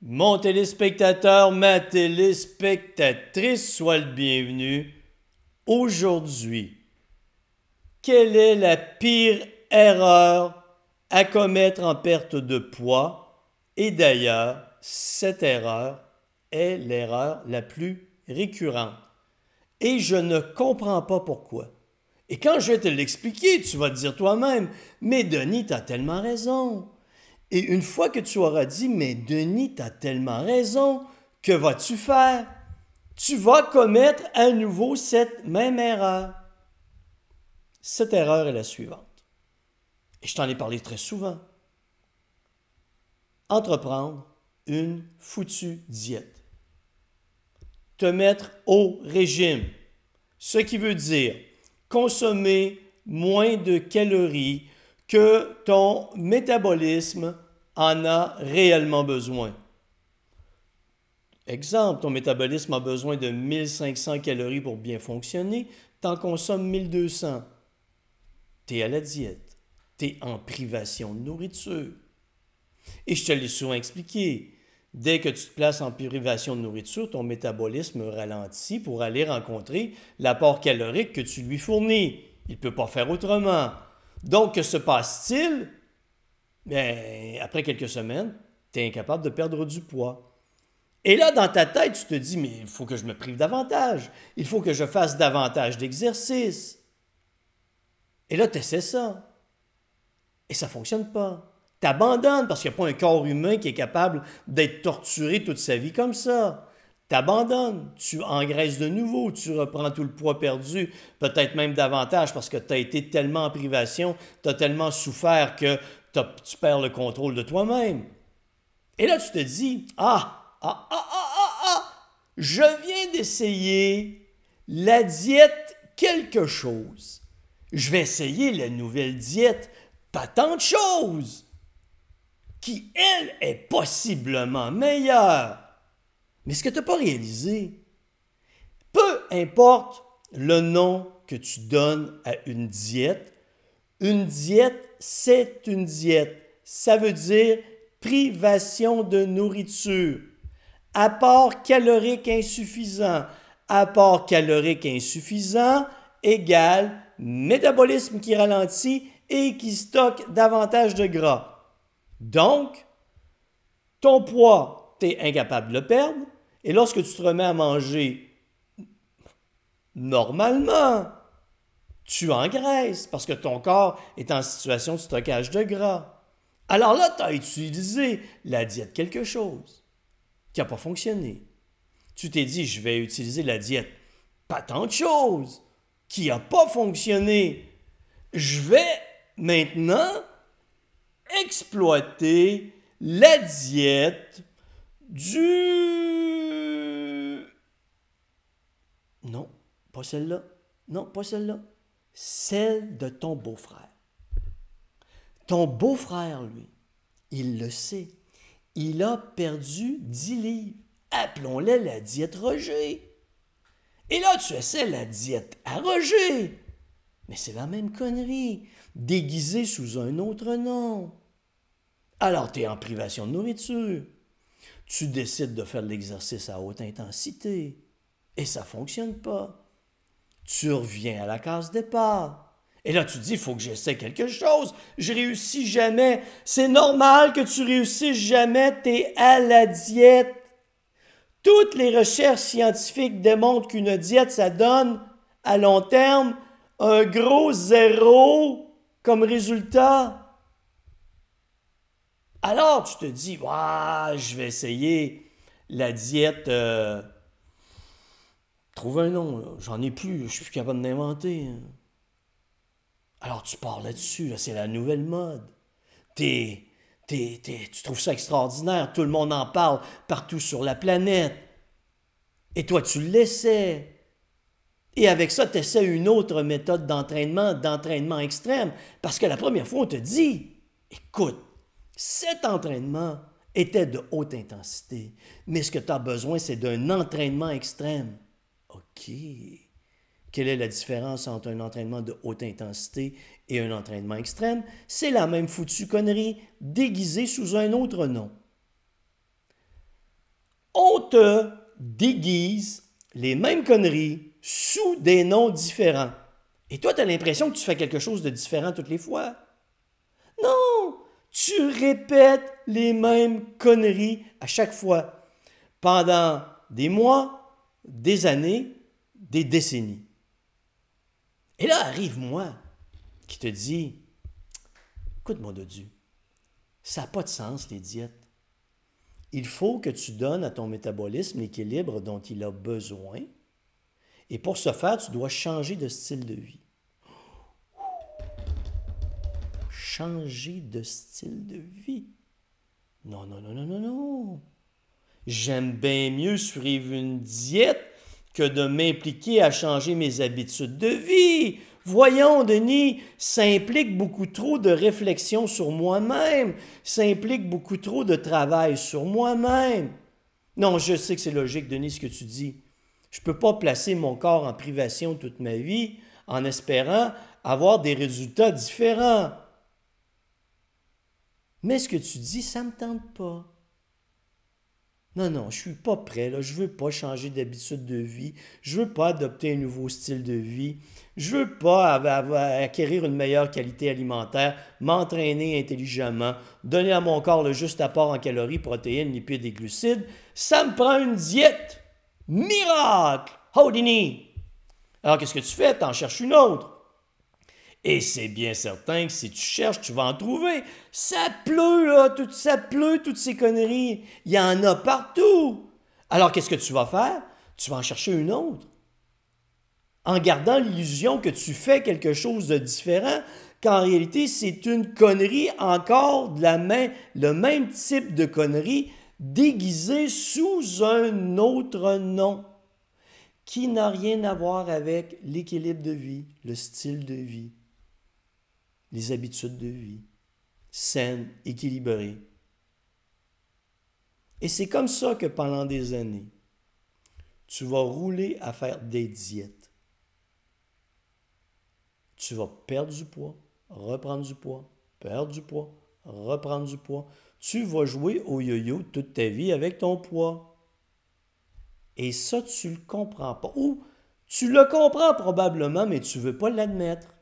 Mon téléspectateur, ma téléspectatrice, sois le bienvenu. Aujourd'hui, quelle est la pire erreur à commettre en perte de poids? Et d'ailleurs, cette erreur est l'erreur la plus récurrente. Et je ne comprends pas pourquoi. Et quand je vais te l'expliquer, tu vas te dire toi-même, mais Denis, tu as tellement raison. Et une fois que tu auras dit, mais Denis, tu as tellement raison, que vas-tu faire? Tu vas commettre à nouveau cette même erreur. Cette erreur est la suivante. Et je t'en ai parlé très souvent. Entreprendre une foutue diète. Te mettre au régime. Ce qui veut dire consommer moins de calories que ton métabolisme en a réellement besoin. Exemple, ton métabolisme a besoin de 1500 calories pour bien fonctionner, t'en consommes 1200. T'es à la diète, t'es en privation de nourriture. Et je te l'ai souvent expliqué, dès que tu te places en privation de nourriture, ton métabolisme ralentit pour aller rencontrer l'apport calorique que tu lui fournis. Il ne peut pas faire autrement. Donc, que se passe-t-il? Bien, après quelques semaines, tu es incapable de perdre du poids. Et là, dans ta tête, tu te dis, mais il faut que je me prive davantage. Il faut que je fasse davantage d'exercices. Et là, tu essaies ça. Et ça ne fonctionne pas. Tu parce qu'il n'y a pas un corps humain qui est capable d'être torturé toute sa vie comme ça t'abandonnes, tu engraisses de nouveau, tu reprends tout le poids perdu, peut-être même davantage parce que tu as été tellement en privation, tu as tellement souffert que tu perds le contrôle de toi-même. Et là, tu te dis, ah, ah, ah, ah, ah, ah, je viens d'essayer la diète quelque chose. Je vais essayer la nouvelle diète pas tant de choses, qui, elle, est possiblement meilleure mais ce que tu n'as pas réalisé, peu importe le nom que tu donnes à une diète, une diète, c'est une diète. Ça veut dire privation de nourriture, apport calorique insuffisant. Apport calorique insuffisant égale métabolisme qui ralentit et qui stocke davantage de gras. Donc, ton poids, tu es incapable de le perdre, et lorsque tu te remets à manger normalement, tu engraisses parce que ton corps est en situation de stockage de gras. Alors là, tu as utilisé la diète quelque chose qui n'a pas fonctionné. Tu t'es dit, je vais utiliser la diète pas tant de choses qui n'a pas fonctionné. Je vais maintenant exploiter la diète du... Non, pas celle-là. Non, pas celle-là. Celle de ton beau-frère. Ton beau-frère, lui, il le sait. Il a perdu 10 livres. Appelons-la la diète Roger. Et là, tu essaies la diète à Roger. Mais c'est la même connerie, déguisée sous un autre nom. Alors, tu es en privation de nourriture tu décides de faire de l'exercice à haute intensité et ça ne fonctionne pas. Tu reviens à la case départ. Et là, tu dis, il faut que j'essaie quelque chose. Je réussis jamais. C'est normal que tu réussisses jamais. Tu es à la diète. Toutes les recherches scientifiques démontrent qu'une diète, ça donne à long terme un gros zéro comme résultat. Alors, tu te dis, je vais essayer la diète. Euh, trouve un nom, j'en ai plus, je suis plus capable d'inventer. Alors, tu pars là-dessus, c'est la nouvelle mode. tu trouves ça extraordinaire, tout le monde en parle partout sur la planète. Et toi, tu le laissais. Et avec ça, tu essaies une autre méthode d'entraînement, d'entraînement extrême. Parce que la première fois, on te dit, écoute, cet entraînement était de haute intensité, mais ce que tu as besoin, c'est d'un entraînement extrême. Quelle est la différence entre un entraînement de haute intensité et un entraînement extrême? C'est la même foutue connerie, déguisée sous un autre nom. te déguise les mêmes conneries sous des noms différents. Et toi, tu as l'impression que tu fais quelque chose de différent toutes les fois? Non, tu répètes les mêmes conneries à chaque fois pendant des mois, des années, des décennies. Et là arrive moi qui te dis, écoute mon Dieu, ça n'a pas de sens les diètes. Il faut que tu donnes à ton métabolisme l'équilibre dont il a besoin. Et pour ce faire, tu dois changer de style de vie. Changer de style de vie? Non, non, non, non, non, non. J'aime bien mieux suivre une diète que de m'impliquer à changer mes habitudes de vie. Voyons, Denis, ça implique beaucoup trop de réflexion sur moi-même, ça implique beaucoup trop de travail sur moi-même. Non, je sais que c'est logique, Denis, ce que tu dis. Je ne peux pas placer mon corps en privation toute ma vie en espérant avoir des résultats différents. Mais ce que tu dis, ça ne me tente pas. Non, non, je ne suis pas prêt. Là. Je ne veux pas changer d'habitude de vie. Je ne veux pas adopter un nouveau style de vie. Je veux pas acquérir une meilleure qualité alimentaire, m'entraîner intelligemment, donner à mon corps le juste apport en calories, protéines, lipides et glucides. Ça me prend une diète. Miracle! Houdini! Alors, qu'est-ce que tu fais? Tu en cherches une autre. Et c'est bien certain que si tu cherches, tu vas en trouver. Ça pleut, là, tout, ça pleut, toutes ces conneries. Il y en a partout. Alors, qu'est-ce que tu vas faire? Tu vas en chercher une autre. En gardant l'illusion que tu fais quelque chose de différent, qu'en réalité, c'est une connerie encore de la main, le même type de connerie déguisée sous un autre nom qui n'a rien à voir avec l'équilibre de vie, le style de vie les habitudes de vie, saines, équilibrées. Et c'est comme ça que pendant des années, tu vas rouler à faire des diètes. Tu vas perdre du poids, reprendre du poids, perdre du poids, reprendre du poids. Tu vas jouer au yo-yo toute ta vie avec ton poids. Et ça, tu ne le comprends pas. Ou tu le comprends probablement, mais tu ne veux pas l'admettre.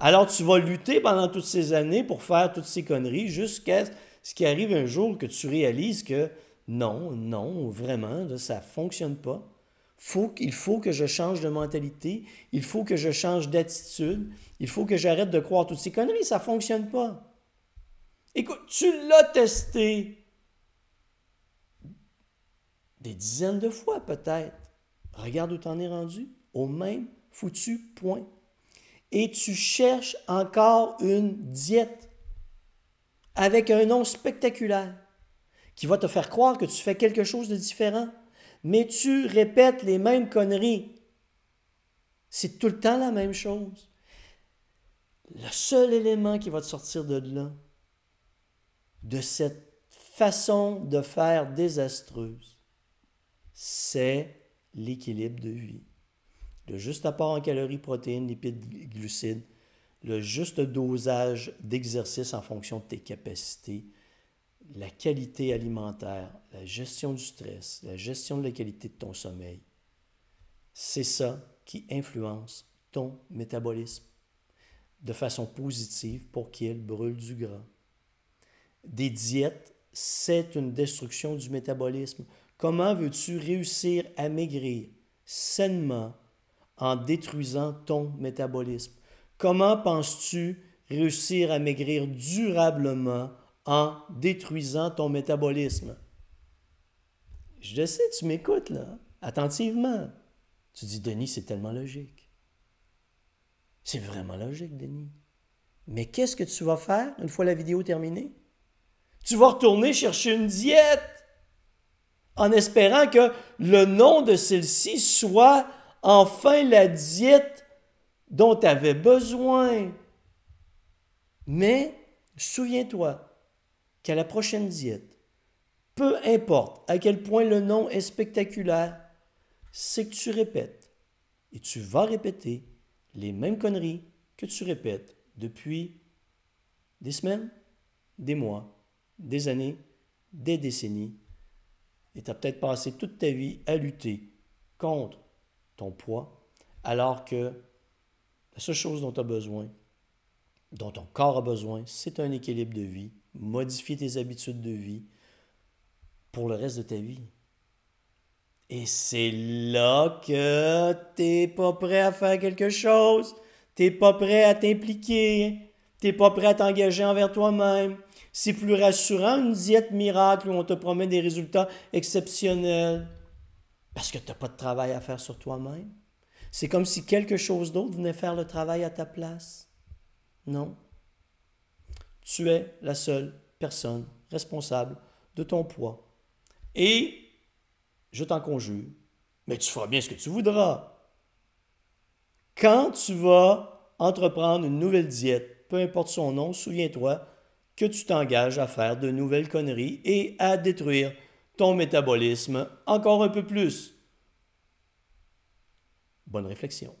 Alors tu vas lutter pendant toutes ces années pour faire toutes ces conneries jusqu'à ce qu'il arrive un jour que tu réalises que non, non, vraiment, ça ne fonctionne pas. Il faut que je change de mentalité, il faut que je change d'attitude, il faut que j'arrête de croire toutes ces conneries, ça ne fonctionne pas. Écoute, tu l'as testé des dizaines de fois peut-être. Regarde où tu en es rendu, au même foutu point et tu cherches encore une diète avec un nom spectaculaire qui va te faire croire que tu fais quelque chose de différent, mais tu répètes les mêmes conneries. C'est tout le temps la même chose. Le seul élément qui va te sortir de là, de cette façon de faire désastreuse, c'est l'équilibre de vie le juste apport en calories, protéines, lipides, glucides, le juste dosage d'exercice en fonction de tes capacités, la qualité alimentaire, la gestion du stress, la gestion de la qualité de ton sommeil. C'est ça qui influence ton métabolisme de façon positive pour qu'il brûle du gras. Des diètes, c'est une destruction du métabolisme. Comment veux-tu réussir à maigrir sainement en détruisant ton métabolisme? Comment penses-tu réussir à maigrir durablement en détruisant ton métabolisme? Je sais, tu m'écoutes là, attentivement. Tu dis, Denis, c'est tellement logique. C'est vraiment logique, Denis. Mais qu'est-ce que tu vas faire une fois la vidéo terminée? Tu vas retourner chercher une diète en espérant que le nom de celle-ci soit enfin la diète dont tu avais besoin. Mais souviens-toi qu'à la prochaine diète, peu importe à quel point le nom est spectaculaire, c'est que tu répètes et tu vas répéter les mêmes conneries que tu répètes depuis des semaines, des mois, des années, des décennies. Et tu as peut-être passé toute ta vie à lutter contre ton poids, alors que la seule chose dont tu as besoin, dont ton corps a besoin, c'est un équilibre de vie, modifier tes habitudes de vie pour le reste de ta vie. Et c'est là que tu n'es pas prêt à faire quelque chose, tu n'es pas prêt à t'impliquer, tu n'es pas prêt à t'engager envers toi-même. C'est plus rassurant une diète miracle où on te promet des résultats exceptionnels parce que tu n'as pas de travail à faire sur toi-même. C'est comme si quelque chose d'autre venait faire le travail à ta place. Non. Tu es la seule personne responsable de ton poids. Et, je t'en conjure, mais tu feras bien ce que tu voudras. Quand tu vas entreprendre une nouvelle diète, peu importe son nom, souviens-toi que tu t'engages à faire de nouvelles conneries et à détruire ton métabolisme encore un peu plus. Bonne réflexion.